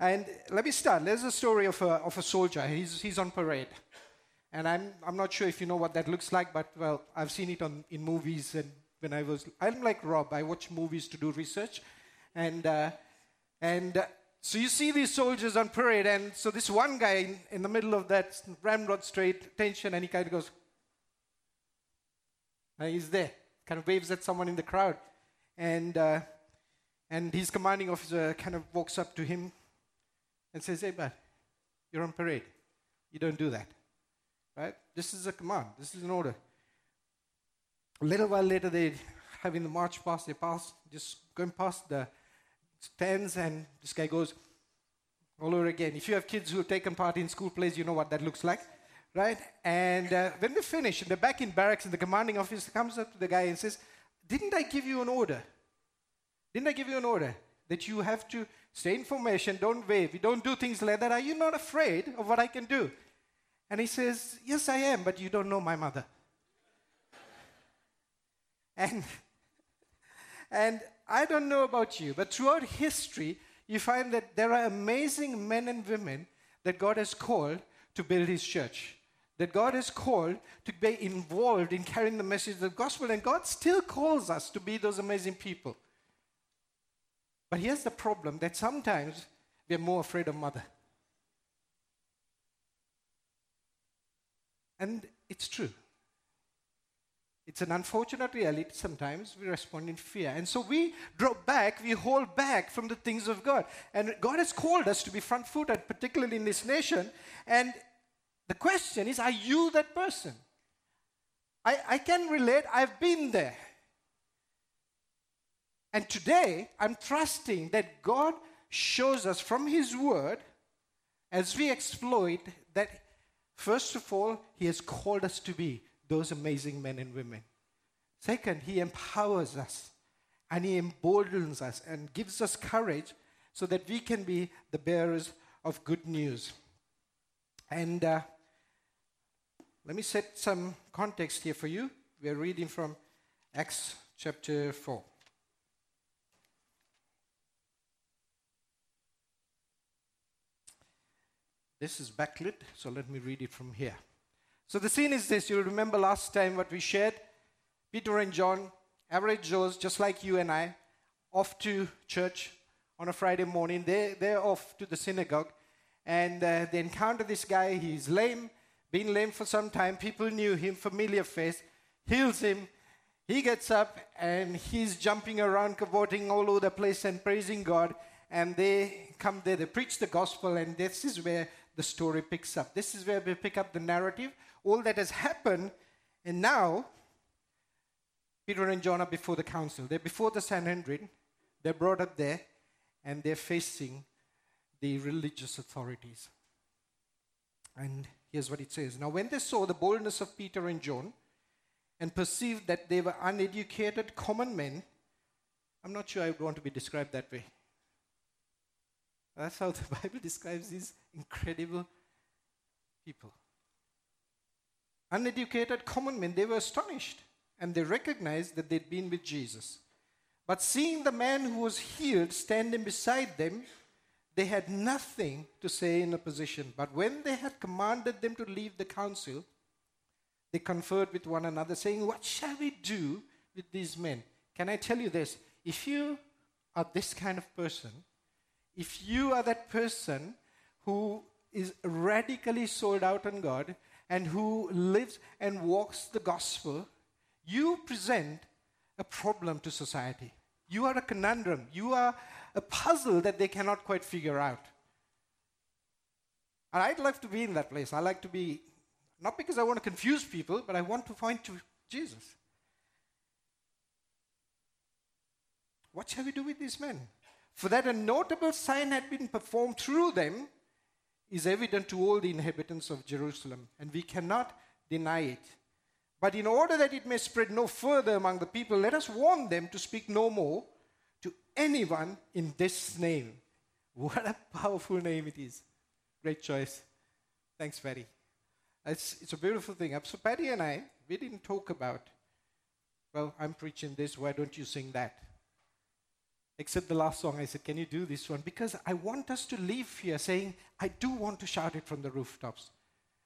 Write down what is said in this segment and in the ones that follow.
And let me start. There's a story of a, of a soldier. He's, he's on parade. And I'm, I'm not sure if you know what that looks like, but well, I've seen it on, in movies. And when I was, I'm like Rob, I watch movies to do research. And, uh, and uh, so you see these soldiers on parade. And so this one guy in, in the middle of that Ramrod Straight tension, and he kind of goes, and he's there, kind of waves at someone in the crowd. And, uh, and his commanding officer kind of walks up to him and says, Hey, bud, you're on parade. You don't do that. Right? This is a command, this is an order. A little while later, they're having the march past, they pass, just going past the stands, and this guy goes all over again. If you have kids who have taken part in school plays, you know what that looks like, right? And uh, when they finish, and they're back in barracks, and the commanding officer comes up to the guy and says, Didn't I give you an order? Didn't I give you an order that you have to stay information, don't wave, you don't do things like that? Are you not afraid of what I can do? And he says, Yes, I am, but you don't know my mother. and, and I don't know about you, but throughout history, you find that there are amazing men and women that God has called to build his church. That God has called to be involved in carrying the message of the gospel, and God still calls us to be those amazing people. But here's the problem that sometimes we're more afraid of mother. And it's true. It's an unfortunate reality. Sometimes we respond in fear. And so we drop back, we hold back from the things of God. And God has called us to be front footed, particularly in this nation. And the question is are you that person? I, I can relate, I've been there. And today, I'm trusting that God shows us from His Word, as we exploit, that first of all, He has called us to be those amazing men and women. Second, He empowers us and He emboldens us and gives us courage so that we can be the bearers of good news. And uh, let me set some context here for you. We are reading from Acts chapter 4. This is backlit, so let me read it from here. So the scene is this. You remember last time what we shared? Peter and John, average Joes, just like you and I, off to church on a Friday morning. They, they're off to the synagogue and uh, they encounter this guy. He's lame, been lame for some time. People knew him, familiar face, heals him. He gets up and he's jumping around, cavorting all over the place and praising God. And they come there, they preach the gospel, and this is where the story picks up. This is where we pick up the narrative, all that has happened, and now Peter and John are before the council. They're before the Sanhedrin, they're brought up there, and they're facing the religious authorities. And here's what it says Now, when they saw the boldness of Peter and John and perceived that they were uneducated common men, I'm not sure I would want to be described that way. That's how the Bible describes these incredible people. Uneducated common men, they were astonished and they recognized that they'd been with Jesus. But seeing the man who was healed standing beside them, they had nothing to say in opposition. But when they had commanded them to leave the council, they conferred with one another, saying, What shall we do with these men? Can I tell you this? If you are this kind of person, if you are that person who is radically sold out on God and who lives and walks the gospel, you present a problem to society. You are a conundrum. You are a puzzle that they cannot quite figure out. And I'd love to be in that place. I like to be, not because I want to confuse people, but I want to point to Jesus. What shall we do with these men? For that a notable sign had been performed through them is evident to all the inhabitants of Jerusalem, and we cannot deny it. But in order that it may spread no further among the people, let us warn them to speak no more to anyone in this name. What a powerful name it is. Great choice. Thanks, Patty. It's, it's a beautiful thing. So, Patty and I, we didn't talk about, well, I'm preaching this, why don't you sing that? Except the last song, I said, Can you do this one? Because I want us to leave here saying, I do want to shout it from the rooftops.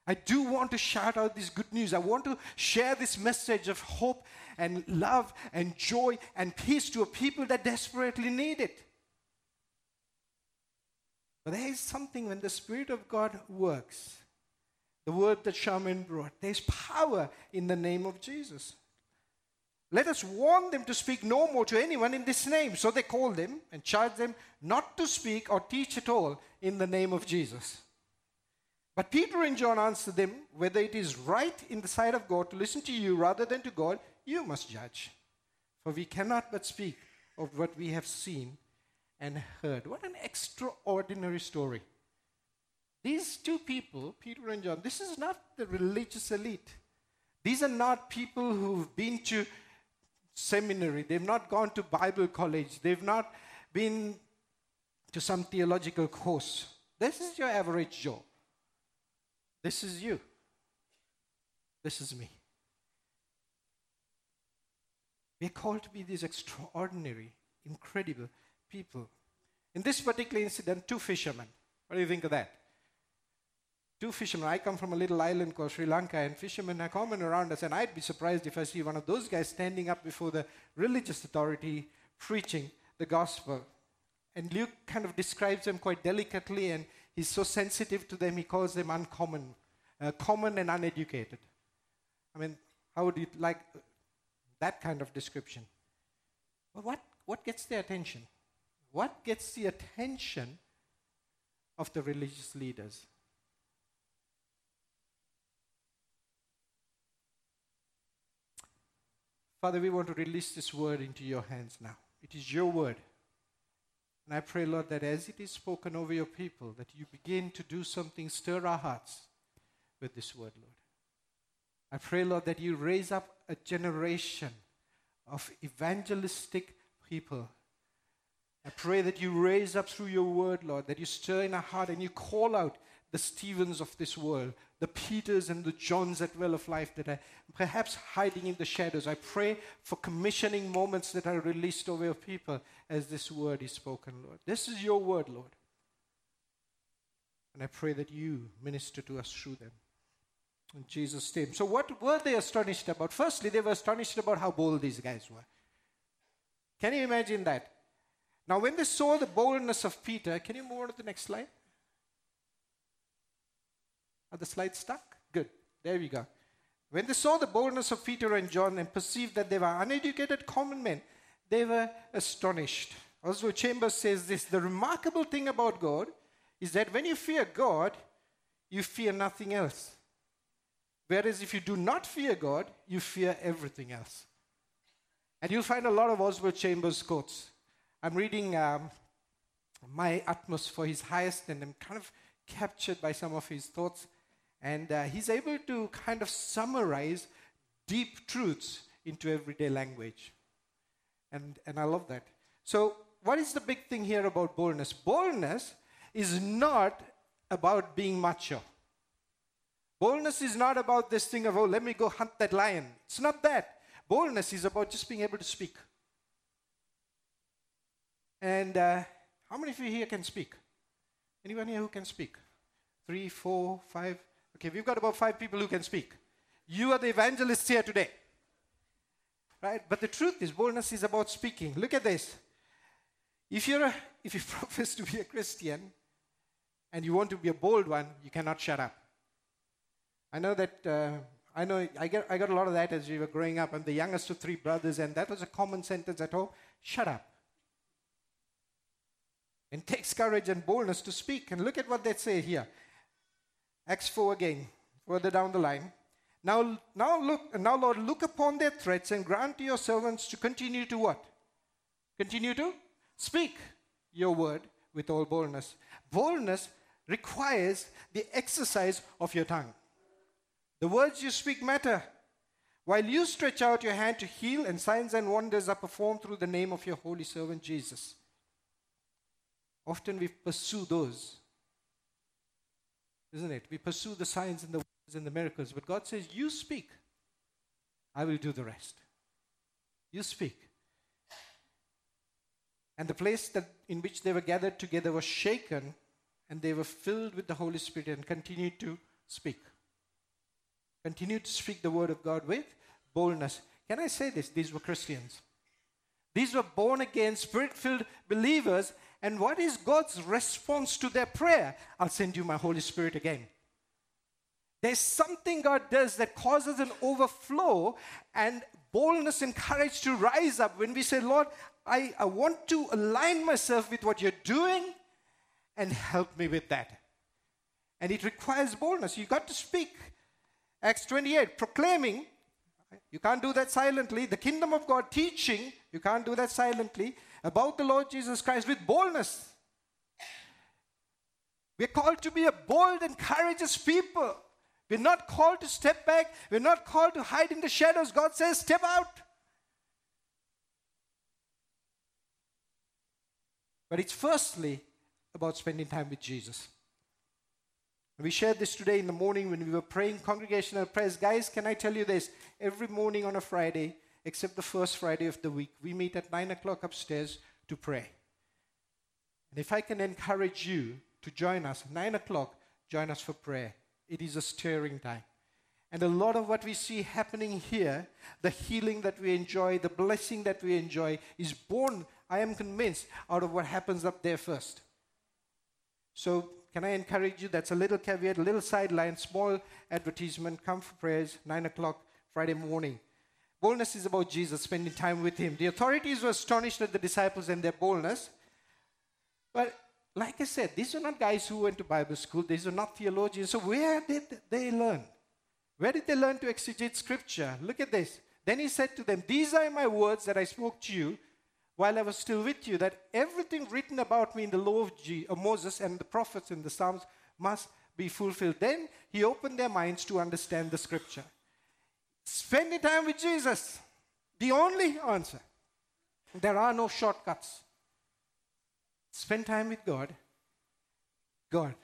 I do want to shout out this good news. I want to share this message of hope and love and joy and peace to a people that desperately need it. But there is something when the Spirit of God works, the word that Shaman brought, there's power in the name of Jesus. Let us warn them to speak no more to anyone in this name. So they called them and charged them not to speak or teach at all in the name of Jesus. But Peter and John answered them, Whether it is right in the sight of God to listen to you rather than to God, you must judge. For we cannot but speak of what we have seen and heard. What an extraordinary story. These two people, Peter and John, this is not the religious elite. These are not people who've been to seminary, they've not gone to Bible college, they've not been to some theological course. This is your average Joe. This is you. This is me. We are called to be these extraordinary, incredible people. In this particular incident, two fishermen. What do you think of that? Two fishermen. I come from a little island called Sri Lanka, and fishermen are common around us. And I'd be surprised if I see one of those guys standing up before the religious authority preaching the gospel. And Luke kind of describes them quite delicately, and he's so sensitive to them, he calls them uncommon, uh, common and uneducated. I mean, how would you like that kind of description? But what, what gets their attention? What gets the attention of the religious leaders? Father, we want to release this word into your hands now. It is your word. And I pray, Lord, that as it is spoken over your people, that you begin to do something, stir our hearts with this word, Lord. I pray, Lord, that you raise up a generation of evangelistic people I pray that you raise up through your word, Lord, that you stir in our heart and you call out the Stevens of this world, the Peters and the Johns at Well of Life that are perhaps hiding in the shadows. I pray for commissioning moments that are released over your people as this word is spoken, Lord. This is your word, Lord. And I pray that you minister to us through them. In Jesus' name. So, what were they astonished about? Firstly, they were astonished about how bold these guys were. Can you imagine that? Now, when they saw the boldness of Peter, can you move on to the next slide? Are the slides stuck? Good. There we go. When they saw the boldness of Peter and John and perceived that they were uneducated common men, they were astonished. Oswald Chambers says this the remarkable thing about God is that when you fear God, you fear nothing else. Whereas if you do not fear God, you fear everything else. And you'll find a lot of Oswald Chambers quotes. I'm reading um, My Utmost for His Highest, and I'm kind of captured by some of his thoughts. And uh, he's able to kind of summarize deep truths into everyday language. And, and I love that. So, what is the big thing here about boldness? Boldness is not about being macho. Boldness is not about this thing of, oh, let me go hunt that lion. It's not that. Boldness is about just being able to speak. And uh, how many of you here can speak? Anyone here who can speak? Three, four, five? Okay, we've got about five people who can speak. You are the evangelists here today. Right? But the truth is, boldness is about speaking. Look at this. If, you're a, if you profess to be a Christian and you want to be a bold one, you cannot shut up. I know that, uh, I know, I, get, I got a lot of that as we were growing up. I'm the youngest of three brothers, and that was a common sentence at home shut up. It takes courage and boldness to speak. And look at what they say here. Acts 4 again, further down the line. Now, now look, now Lord, look upon their threats and grant to your servants to continue to what? Continue to speak your word with all boldness. Boldness requires the exercise of your tongue. The words you speak matter. While you stretch out your hand to heal, and signs and wonders are performed through the name of your holy servant Jesus. Often we pursue those, isn't it? We pursue the signs and the wonders and the miracles, but God says, You speak, I will do the rest. You speak. And the place that, in which they were gathered together was shaken, and they were filled with the Holy Spirit and continued to speak. Continued to speak the word of God with boldness. Can I say this? These were Christians. These were born again, spirit filled believers. And what is God's response to their prayer? I'll send you my Holy Spirit again. There's something God does that causes an overflow and boldness and courage to rise up when we say, Lord, I, I want to align myself with what you're doing and help me with that. And it requires boldness. You got to speak. Acts 28, proclaiming, you can't do that silently. The kingdom of God, teaching, you can't do that silently, about the Lord Jesus Christ with boldness. We're called to be a bold and courageous people. We're not called to step back. We're not called to hide in the shadows. God says, step out. But it's firstly about spending time with Jesus. We shared this today in the morning when we were praying congregational prayers. Guys, can I tell you this? Every morning on a Friday, except the first Friday of the week, we meet at 9 o'clock upstairs to pray. And if I can encourage you to join us, 9 o'clock, join us for prayer. It is a stirring time. And a lot of what we see happening here, the healing that we enjoy, the blessing that we enjoy, is born, I am convinced, out of what happens up there first. So, can I encourage you? That's a little caveat, a little sideline, small advertisement. Come for prayers, 9 o'clock Friday morning. Boldness is about Jesus, spending time with Him. The authorities were astonished at the disciples and their boldness. But like I said, these are not guys who went to Bible school, these are not theologians. So, where did they learn? Where did they learn to exegete scripture? Look at this. Then he said to them, These are my words that I spoke to you while I was still with you, that everything written about me in the law of, G- of Moses and the prophets and the Psalms must be fulfilled. Then he opened their minds to understand the scripture. Spending time with Jesus, the only answer. There are no shortcuts. Spend time with God. God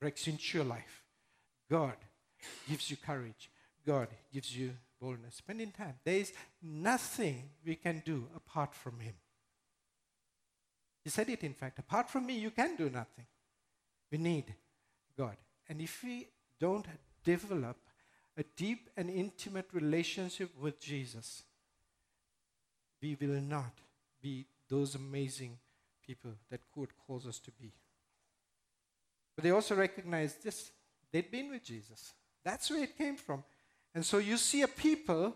breaks into your life. God gives you courage. God gives you boldness. Spending time. There is nothing we can do apart from Him. He said it, in fact. Apart from me, you can do nothing. We need God. And if we don't develop a deep and intimate relationship with Jesus, we will not be those amazing people that God calls us to be. But they also recognize this they'd been with Jesus. That's where it came from. And so you see a people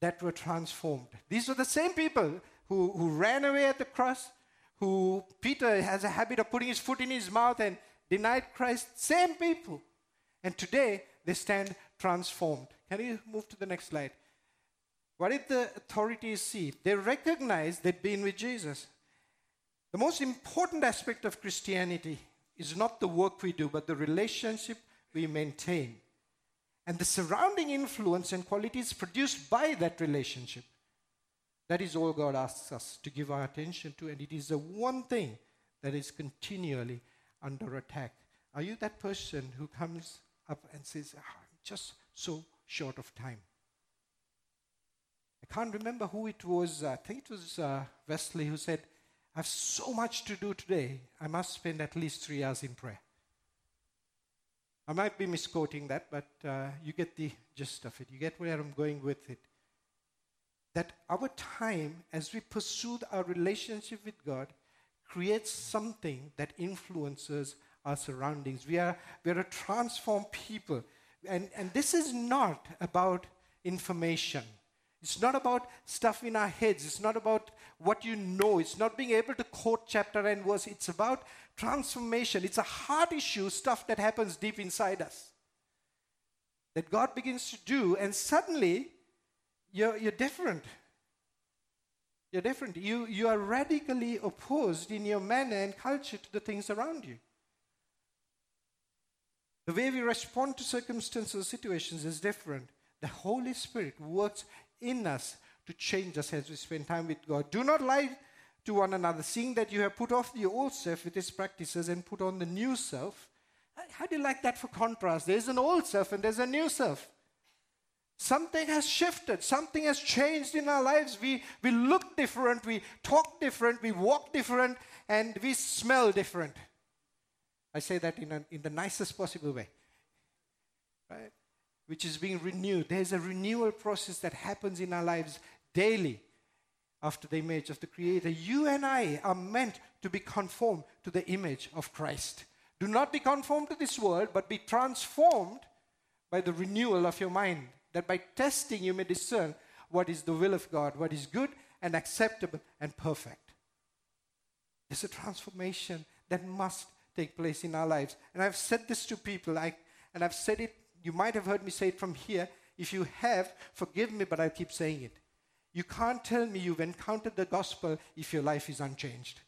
that were transformed. These were the same people who, who ran away at the cross, who Peter has a habit of putting his foot in his mouth and denied Christ. Same people. And today they stand transformed. Can you move to the next slide? What did the authorities see? They recognized they'd been with Jesus. The most important aspect of Christianity is not the work we do, but the relationship we maintain and the surrounding influence and qualities produced by that relationship. That is all God asks us to give our attention to, and it is the one thing that is continually under attack. Are you that person who comes up and says, I'm just so short of time? I can't remember who it was. I think it was uh, Wesley who said, I have so much to do today, I must spend at least three hours in prayer. I might be misquoting that, but uh, you get the gist of it. You get where I'm going with it. That our time, as we pursue our relationship with God, creates something that influences our surroundings. We are, we are a transformed people. And, and this is not about information. It's not about stuff in our heads. It's not about what you know. It's not being able to quote chapter and verse. It's about transformation. It's a heart issue, stuff that happens deep inside us. That God begins to do, and suddenly you're, you're different. You're different. You, you are radically opposed in your manner and culture to the things around you. The way we respond to circumstances, situations is different. The Holy Spirit works in us to change us as we spend time with God. Do not lie to one another, seeing that you have put off the old self with its practices and put on the new self. How do you like that for contrast? There's an old self and there's a new self. Something has shifted. Something has changed in our lives. We, we look different. We talk different. We walk different. And we smell different. I say that in, a, in the nicest possible way. Right? Which is being renewed. There's a renewal process that happens in our lives daily after the image of the Creator. You and I are meant to be conformed to the image of Christ. Do not be conformed to this world, but be transformed by the renewal of your mind, that by testing you may discern what is the will of God, what is good and acceptable and perfect. There's a transformation that must take place in our lives. And I've said this to people, I, and I've said it, you might have heard me say it from here. If you have, forgive me, but I'll keep saying it. You can't tell me you've encountered the gospel if your life is unchanged.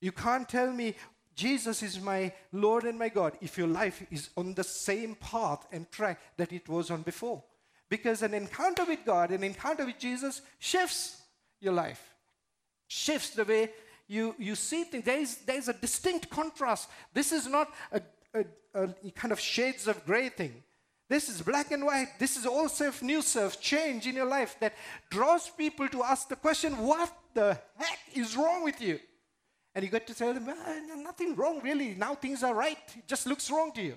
You can't tell me Jesus is my Lord and my God if your life is on the same path and track that it was on before. Because an encounter with God, an encounter with Jesus shifts your life, shifts the way you, you see things. There is, there is a distinct contrast. This is not a, a, a kind of shades of gray thing. This is black and white. This is all self, new self, change in your life that draws people to ask the question, what the heck is wrong with you? And you get to tell them, ah, well, nothing wrong really. Now things are right. It just looks wrong to you.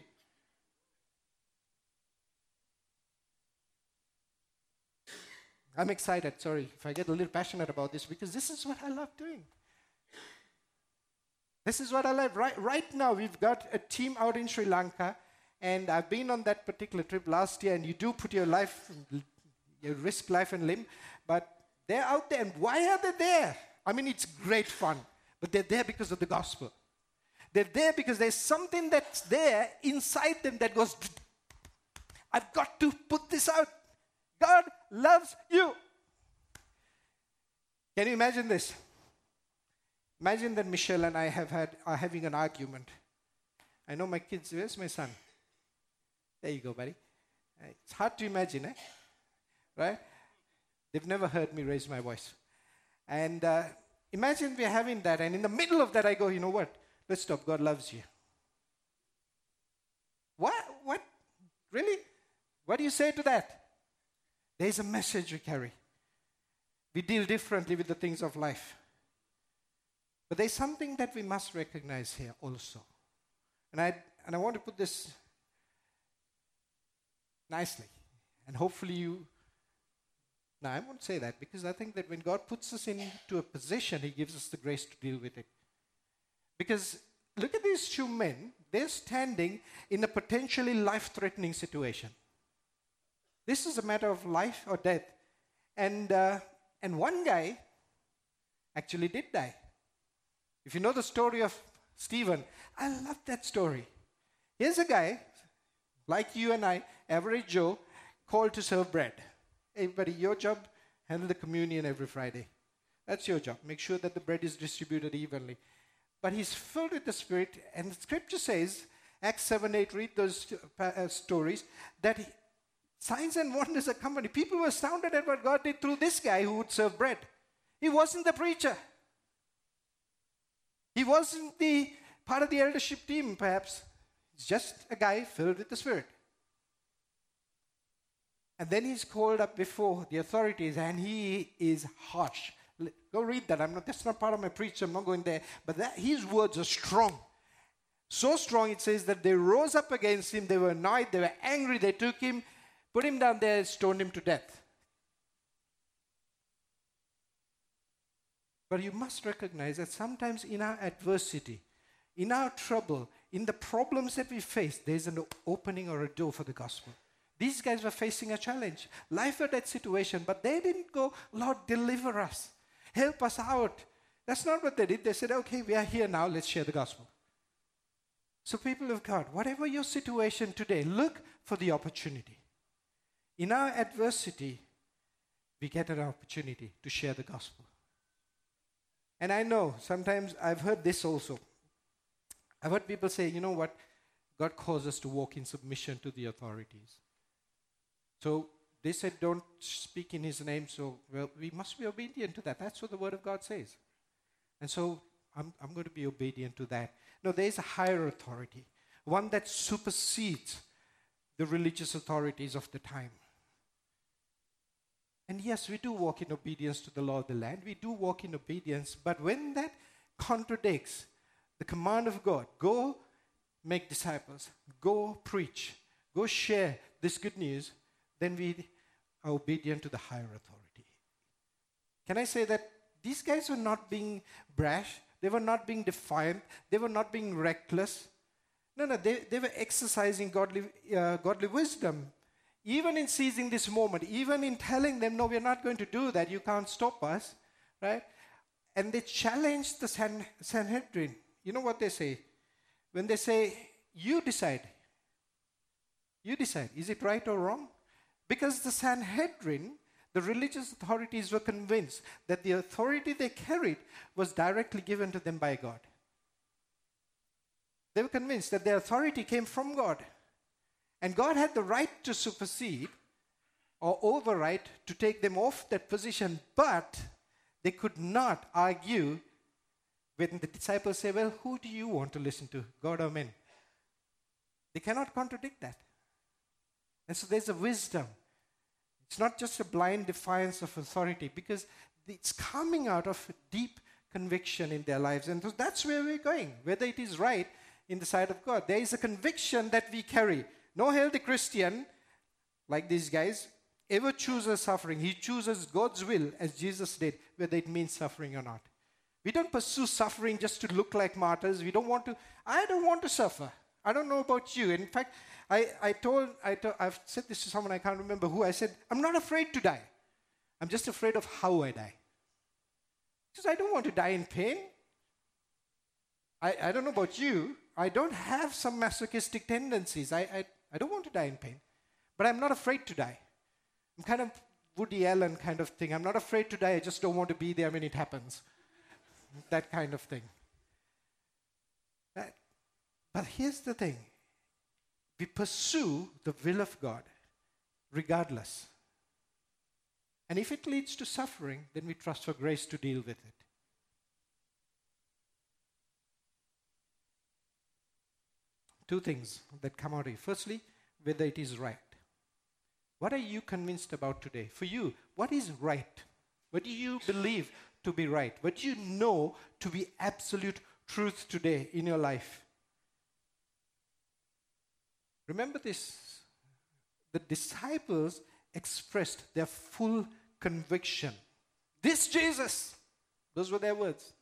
I'm excited, sorry if I get a little passionate about this because this is what I love doing. This is what I love. Right, right now, we've got a team out in Sri Lanka, and I've been on that particular trip last year, and you do put your life, you risk life and limb, but they're out there, and why are they there? I mean, it's great fun but they're there because of the gospel. They're there because there's something that's there inside them that goes, I've got to put this out. God loves you. Can you imagine this? Imagine that Michelle and I have had are having an argument. I know my kids. Where's my son? There you go, buddy. It's hard to imagine, eh? Right? They've never heard me raise my voice. And uh, Imagine we're having that, and in the middle of that, I go, you know what? Let's stop. God loves you. What? What? Really? What do you say to that? There's a message we carry. We deal differently with the things of life. But there's something that we must recognize here also. And I, and I want to put this nicely. And hopefully you now, I won't say that because I think that when God puts us into a position, He gives us the grace to deal with it. Because look at these two men, they're standing in a potentially life threatening situation. This is a matter of life or death. And, uh, and one guy actually did die. If you know the story of Stephen, I love that story. Here's a guy, like you and I, average Joe, called to serve bread. Buddy, your job, handle the communion every Friday. That's your job. Make sure that the bread is distributed evenly. But he's filled with the Spirit, and the scripture says, Acts 7 8, read those uh, stories, that he, signs and wonders accompany. People were astounded at what God did through this guy who would serve bread. He wasn't the preacher, he wasn't the part of the eldership team, perhaps. He's just a guy filled with the Spirit. And then he's called up before the authorities and he is harsh. Go read that. I'm not, that's not part of my preach. I'm not going there. But that, his words are strong. So strong, it says that they rose up against him. They were annoyed. They were angry. They took him, put him down there, stoned him to death. But you must recognize that sometimes in our adversity, in our trouble, in the problems that we face, there's an opening or a door for the gospel. These guys were facing a challenge, life or death situation, but they didn't go, Lord, deliver us, help us out. That's not what they did. They said, okay, we are here now, let's share the gospel. So, people of God, whatever your situation today, look for the opportunity. In our adversity, we get an opportunity to share the gospel. And I know sometimes I've heard this also. I've heard people say, you know what? God calls us to walk in submission to the authorities. So they said, Don't speak in his name. So, well, we must be obedient to that. That's what the word of God says. And so I'm, I'm going to be obedient to that. No, there's a higher authority, one that supersedes the religious authorities of the time. And yes, we do walk in obedience to the law of the land. We do walk in obedience. But when that contradicts the command of God, go make disciples, go preach, go share this good news, then we are obedient to the higher authority. Can I say that these guys were not being brash, they were not being defiant, they were not being reckless. No, no, they, they were exercising godly, uh, godly wisdom even in seizing this moment, even in telling them, no, we're not going to do that, you can't stop us, right? And they challenged the San- Sanhedrin. You know what they say? When they say, you decide, you decide, is it right or wrong? Because the Sanhedrin, the religious authorities were convinced that the authority they carried was directly given to them by God. They were convinced that their authority came from God. And God had the right to supersede or override to take them off that position, but they could not argue when the disciples say, Well, who do you want to listen to, God or men? They cannot contradict that. And so there's a wisdom. It's not just a blind defiance of authority because it's coming out of deep conviction in their lives. And so that's where we're going, whether it is right in the sight of God. There is a conviction that we carry. No healthy Christian, like these guys, ever chooses suffering. He chooses God's will as Jesus did, whether it means suffering or not. We don't pursue suffering just to look like martyrs. We don't want to, I don't want to suffer. I don't know about you. In fact, I, I told, I told, I've said this to someone, I can't remember who. I said, I'm not afraid to die. I'm just afraid of how I die. Because I don't want to die in pain. I, I don't know about you. I don't have some masochistic tendencies. I, I, I don't want to die in pain, but I'm not afraid to die. I'm kind of Woody Allen kind of thing. I'm not afraid to die, I just don't want to be there when it happens. that kind of thing. But, here's the thing we pursue the will of God regardless. And if it leads to suffering, then we trust for grace to deal with it. Two things that come out of it. Firstly, whether it is right. What are you convinced about today? For you, what is right? What do you believe to be right? What do you know to be absolute truth today in your life? Remember this the disciples expressed their full conviction. This Jesus, those were their words.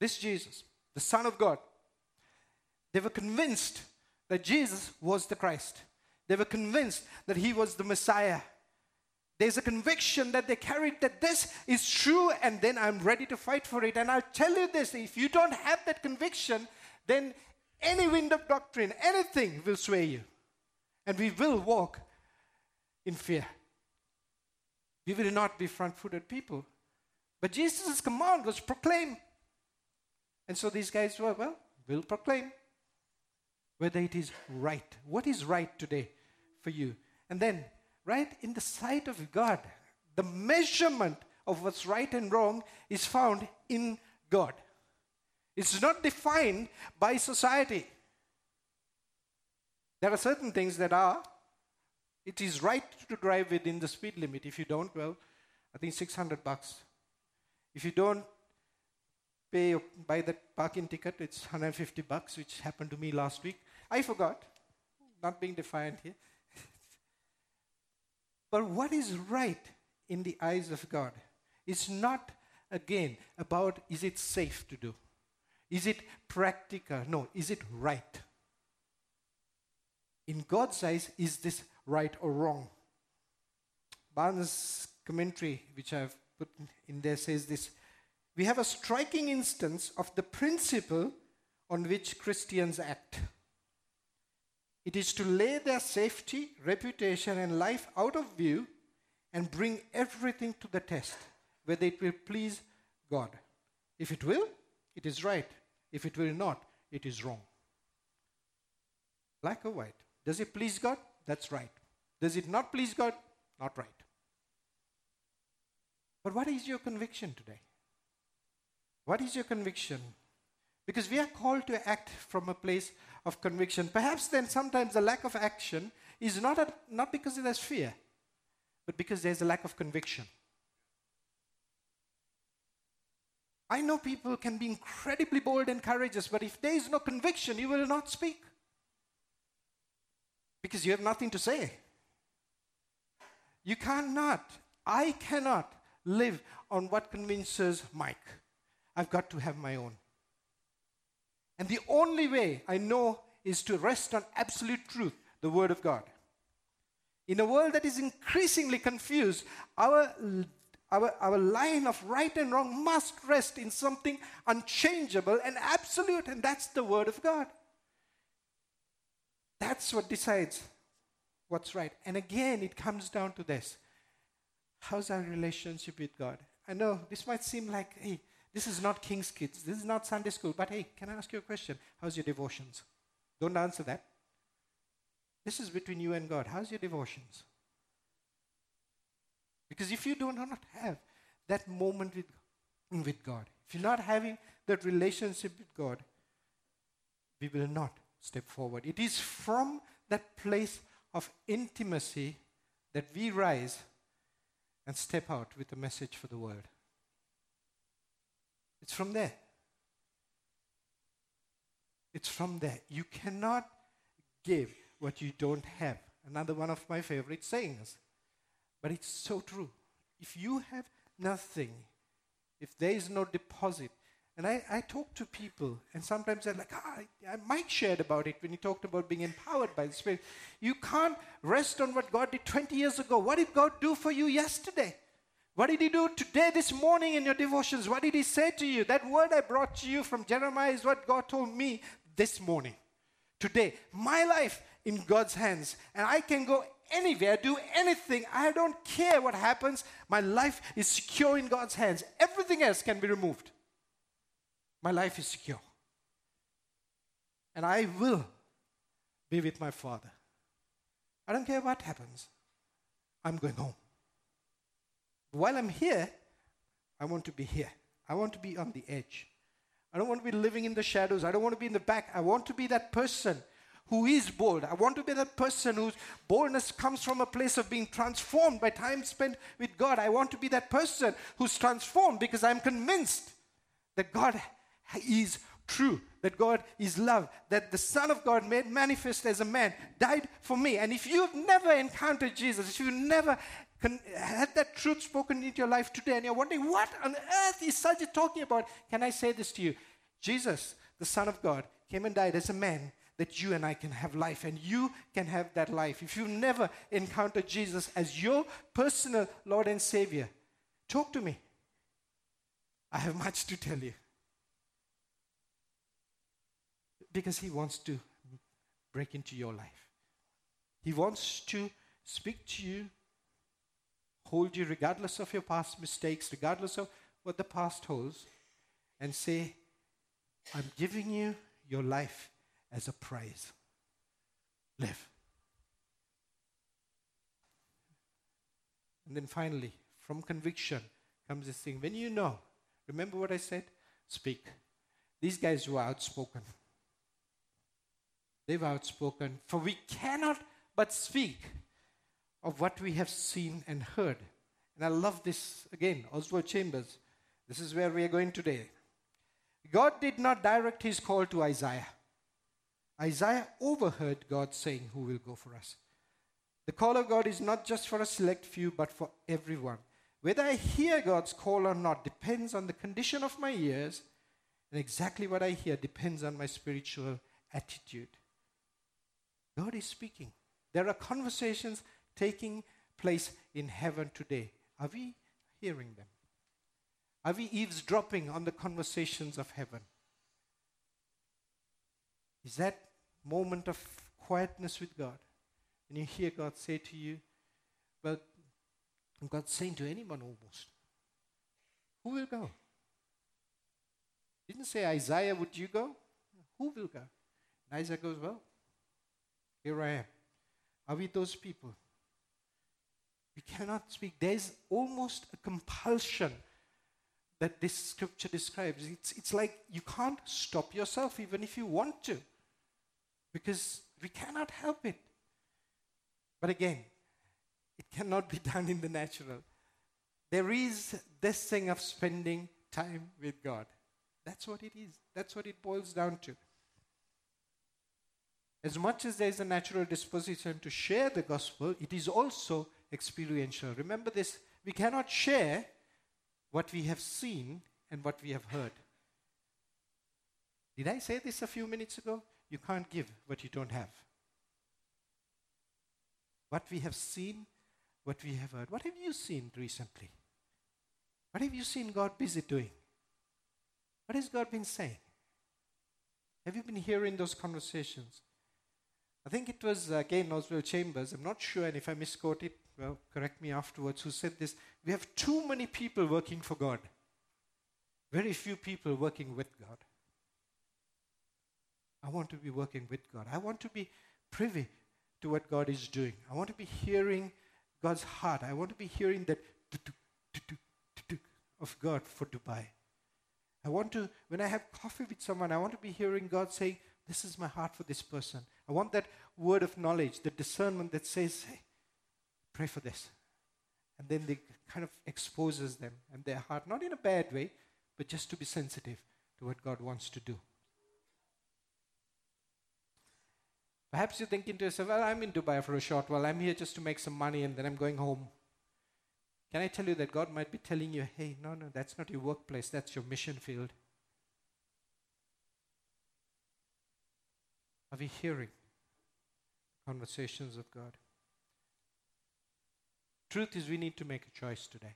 This Jesus, the Son of God, they were convinced that Jesus was the Christ. They were convinced that he was the Messiah. There's a conviction that they carried that this is true, and then I'm ready to fight for it. And I'll tell you this if you don't have that conviction, then any wind of doctrine, anything will sway you. And we will walk in fear. We will not be front footed people. But Jesus' command was proclaim. And so these guys were, well, we'll proclaim whether it is right. What is right today for you? And then, right in the sight of God, the measurement of what's right and wrong is found in God. It's not defined by society. There are certain things that are. It is right to drive within the speed limit. If you don't, well, I think 600 bucks. If you don't pay buy that parking ticket, it's 150 bucks, which happened to me last week. I forgot, not being defiant here. but what is right in the eyes of God is not, again, about is it safe to do? Is it practical? No, is it right? In God's eyes, is this right or wrong? Barnes' commentary, which I've put in there, says this We have a striking instance of the principle on which Christians act. It is to lay their safety, reputation, and life out of view and bring everything to the test, whether it will please God. If it will, it is right. If it will not, it is wrong. Black or white. Does it please God? That's right. Does it not please God? Not right. But what is your conviction today? What is your conviction? Because we are called to act from a place of conviction. Perhaps then sometimes the lack of action is not, a, not because there's fear, but because there's a lack of conviction. I know people can be incredibly bold and courageous, but if there is no conviction, you will not speak. Because you have nothing to say. You cannot, I cannot live on what convinces Mike. I've got to have my own. And the only way I know is to rest on absolute truth, the Word of God. In a world that is increasingly confused, our, our, our line of right and wrong must rest in something unchangeable and absolute, and that's the Word of God. That's what decides what's right. And again, it comes down to this How's our relationship with God? I know this might seem like, hey, this is not King's Kids, this is not Sunday school, but hey, can I ask you a question? How's your devotions? Don't answer that. This is between you and God. How's your devotions? Because if you do not have that moment with, with God, if you're not having that relationship with God, we will not step forward. It is from that place of intimacy that we rise and step out with a message for the world. It's from there. It's from there. You cannot give what you don't have. Another one of my favorite sayings. But it's so true. If you have nothing, if there is no deposit, and I, I talk to people, and sometimes they're like, ah, Mike shared about it when he talked about being empowered by the Spirit. You can't rest on what God did 20 years ago. What did God do for you yesterday? What did He do today, this morning in your devotions? What did He say to you? That word I brought to you from Jeremiah is what God told me this morning. Today, my life in God's hands, and I can go anywhere, do anything. I don't care what happens. My life is secure in God's hands. Everything else can be removed. My life is secure. And I will be with my Father. I don't care what happens. I'm going home. While I'm here, I want to be here. I want to be on the edge. I don't want to be living in the shadows. I don't want to be in the back. I want to be that person who is bold. I want to be that person whose boldness comes from a place of being transformed by time spent with God. I want to be that person who's transformed because I'm convinced that God is true, that God is love, that the Son of God made manifest as a man died for me. And if you've never encountered Jesus, if you've never had that truth spoken into your life today, and you're wondering, what on earth is Sajid talking about? Can I say this to you? Jesus, the Son of God, came and died as a man that you and I can have life and you can have that life. If you've never encountered Jesus as your personal Lord and Savior, talk to me. I have much to tell you because He wants to break into your life. He wants to speak to you, hold you regardless of your past mistakes, regardless of what the past holds, and say, I'm giving you your life as a prize. Live. And then finally, from conviction comes this thing. When you know, remember what I said? Speak. These guys were outspoken. They were outspoken. For we cannot but speak of what we have seen and heard. And I love this again, Oswald Chambers. This is where we are going today. God did not direct his call to Isaiah. Isaiah overheard God saying, Who will go for us? The call of God is not just for a select few, but for everyone. Whether I hear God's call or not depends on the condition of my ears, and exactly what I hear depends on my spiritual attitude. God is speaking. There are conversations taking place in heaven today. Are we hearing them? Are we eavesdropping on the conversations of heaven? Is that moment of quietness with God when you hear God say to you, well, God's saying to anyone almost, who will go? Didn't say Isaiah, would you go? Who will go? And Isaiah goes, well, here I am. Are we those people? We cannot speak. There's almost a compulsion that this scripture describes. It's, it's like you can't stop yourself even if you want to, because we cannot help it. But again, it cannot be done in the natural. There is this thing of spending time with God. That's what it is. That's what it boils down to. As much as there is a natural disposition to share the gospel, it is also experiential. Remember this we cannot share what we have seen and what we have heard. Did I say this a few minutes ago? You can't give what you don't have. What we have seen, what we have heard. What have you seen recently? What have you seen God busy doing? What has God been saying? Have you been hearing those conversations? I think it was uh, again Oswald Chambers. I'm not sure, and if I misquote it, well, correct me afterwards, who said this. We have too many people working for God, very few people working with God. I want to be working with God. I want to be privy to what God is doing. I want to be hearing God's heart. I want to be hearing that of God for Dubai. I want to, when I have coffee with someone, I want to be hearing God saying, This is my heart for this person. I want that word of knowledge, the discernment that says, Hey, pray for this. And then they kind of exposes them and their heart, not in a bad way, but just to be sensitive to what God wants to do. Perhaps you're thinking to yourself, well, I'm in Dubai for a short while. I'm here just to make some money and then I'm going home. Can I tell you that God might be telling you, hey, no, no, that's not your workplace, that's your mission field? Are we hearing conversations of God? Truth is, we need to make a choice today.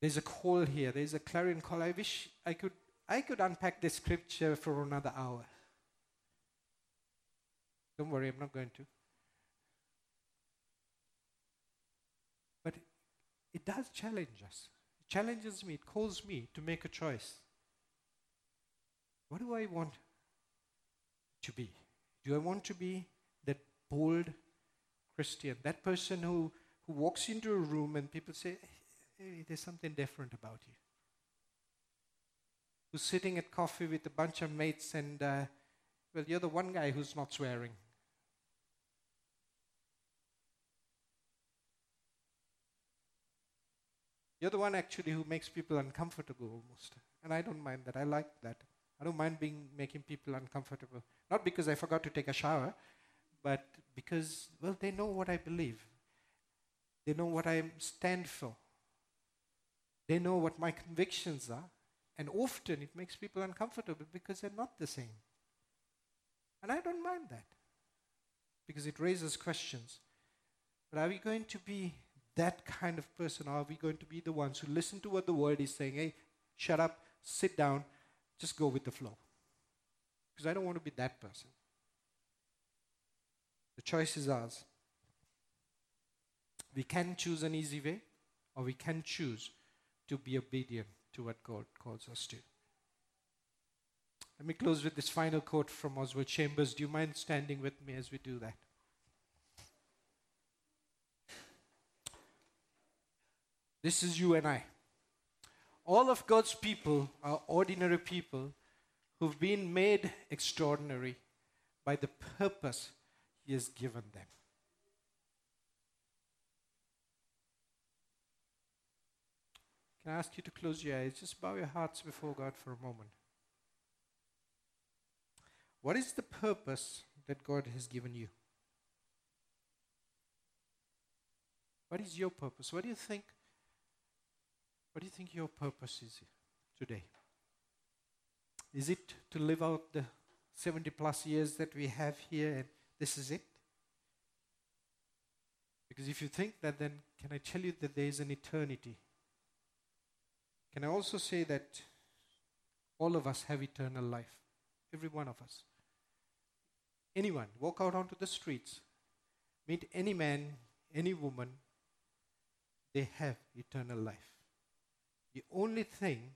There's a call here. There's a clarion call. I wish I could, I could unpack this scripture for another hour. Don't worry, I'm not going to. But it does challenge us. It challenges me, it calls me to make a choice. What do I want to be? Do I want to be that bold Christian, that person who, who walks into a room and people say, hey, there's something different about you. Who's sitting at coffee with a bunch of mates and, uh, well, you're the one guy who's not swearing. You're the one actually who makes people uncomfortable almost. And I don't mind that. I like that. I don't mind being making people uncomfortable. Not because I forgot to take a shower, but because, well, they know what I believe. They know what I stand for. They know what my convictions are. And often it makes people uncomfortable because they're not the same. And I don't mind that because it raises questions. But are we going to be that kind of person? Are we going to be the ones who listen to what the word is saying? Hey, shut up, sit down, just go with the flow. Because I don't want to be that person. The choice is ours. We can choose an easy way, or we can choose to be obedient to what God calls us to. Let me close with this final quote from Oswald Chambers. Do you mind standing with me as we do that? This is you and I. All of God's people are ordinary people who've been made extraordinary by the purpose he has given them. Can I ask you to close your eyes? Just bow your hearts before God for a moment. What is the purpose that God has given you? What is your purpose? What do you think? What do you think your purpose is today? Is it to live out the 70 plus years that we have here this is it? Because if you think that, then can I tell you that there is an eternity? Can I also say that all of us have eternal life? Every one of us. Anyone, walk out onto the streets, meet any man, any woman, they have eternal life. The only thing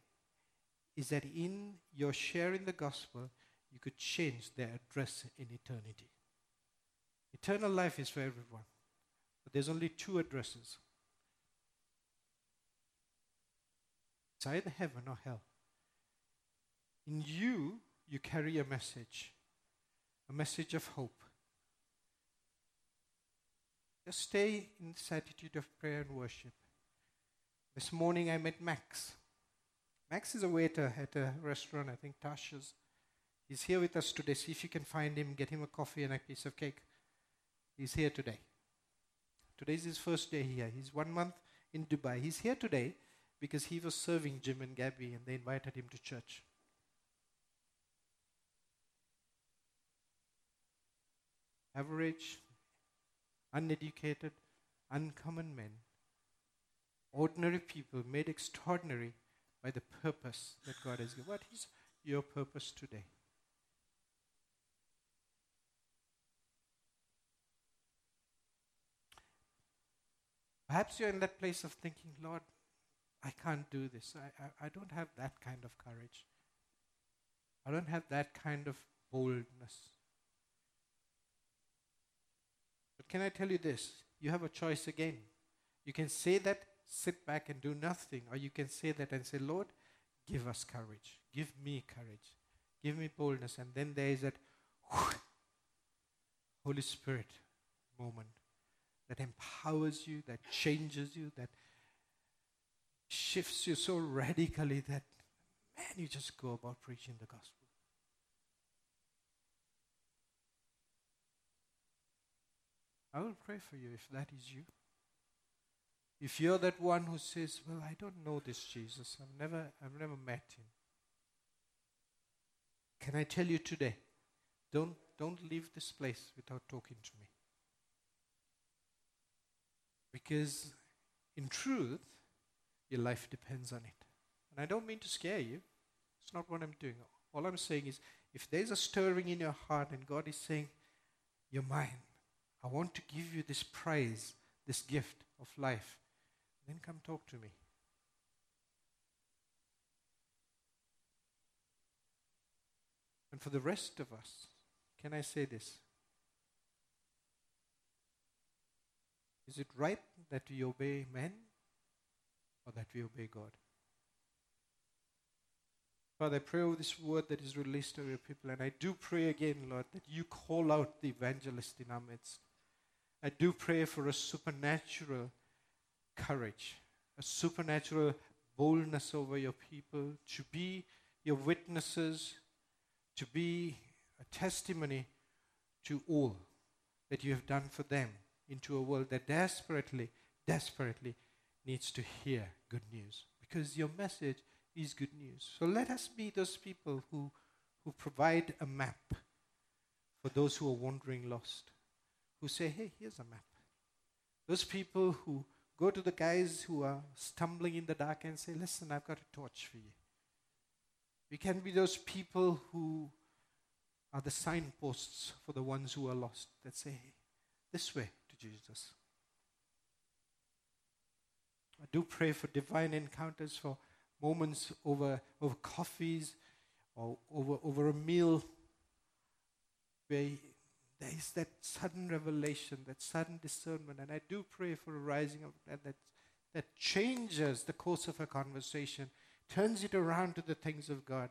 is that in your sharing the gospel, you could change their address in eternity. Eternal life is for everyone, but there's only two addresses. It's either heaven or hell. In you, you carry a message, a message of hope. Just stay in this attitude of prayer and worship. This morning I met Max. Max is a waiter at a restaurant, I think Tasha's. He's here with us today. See if you can find him, get him a coffee and a piece of cake. He's here today. Today is his first day here. He's one month in Dubai. He's here today because he was serving Jim and Gabby and they invited him to church. Average, uneducated, uncommon men, ordinary people made extraordinary by the purpose that God has given. What is your purpose today? Perhaps you're in that place of thinking, Lord, I can't do this. I, I, I, don't have that kind of courage. I don't have that kind of boldness. But can I tell you this? You have a choice again. You can say that, sit back and do nothing, or you can say that and say, Lord, give us courage. Give me courage. Give me boldness. And then there is that Holy Spirit moment that empowers you, that changes you, that shifts you so radically that, man, you just go about preaching the gospel. I will pray for you if that is you. If you're that one who says, Well, I don't know this Jesus, I've never, I've never met him. Can I tell you today? Don't, don't leave this place without talking to me. Because in truth, your life depends on it. And I don't mean to scare you. It's not what I'm doing. All I'm saying is if there's a stirring in your heart and God is saying, You're mine, I want to give you this prize, this gift of life, then come talk to me. And for the rest of us, can I say this? Is it right that we obey men or that we obey God? Father, I pray over this word that is released to your people, and I do pray again, Lord, that you call out the evangelist in our midst. I do pray for a supernatural courage, a supernatural boldness over your people, to be your witnesses, to be a testimony to all that you have done for them into a world that desperately, desperately needs to hear good news because your message is good news. So let us be those people who, who provide a map for those who are wandering lost, who say, hey, here's a map. Those people who go to the guys who are stumbling in the dark and say, listen, I've got a torch for you. We can be those people who are the signposts for the ones who are lost that say, hey, this way, Jesus. I do pray for divine encounters, for moments over, over coffees or over, over a meal where there is that sudden revelation, that sudden discernment. And I do pray for a rising of that, that that changes the course of a conversation, turns it around to the things of God.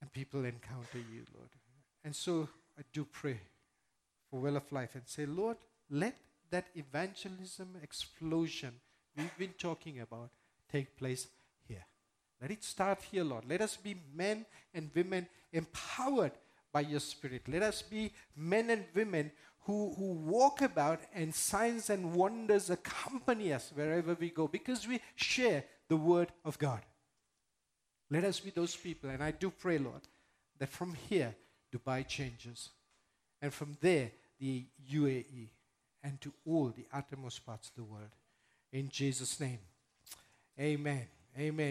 And people encounter you, Lord. And so I do pray for Well of Life and say, Lord, let that evangelism explosion we've been talking about take place here. Let it start here, Lord. Let us be men and women empowered by your Spirit. Let us be men and women who, who walk about and signs and wonders accompany us wherever we go because we share the Word of God. Let us be those people. And I do pray, Lord, that from here, Dubai changes. And from there, the UAE and to all the uttermost parts of the world. In Jesus' name. Amen. Amen.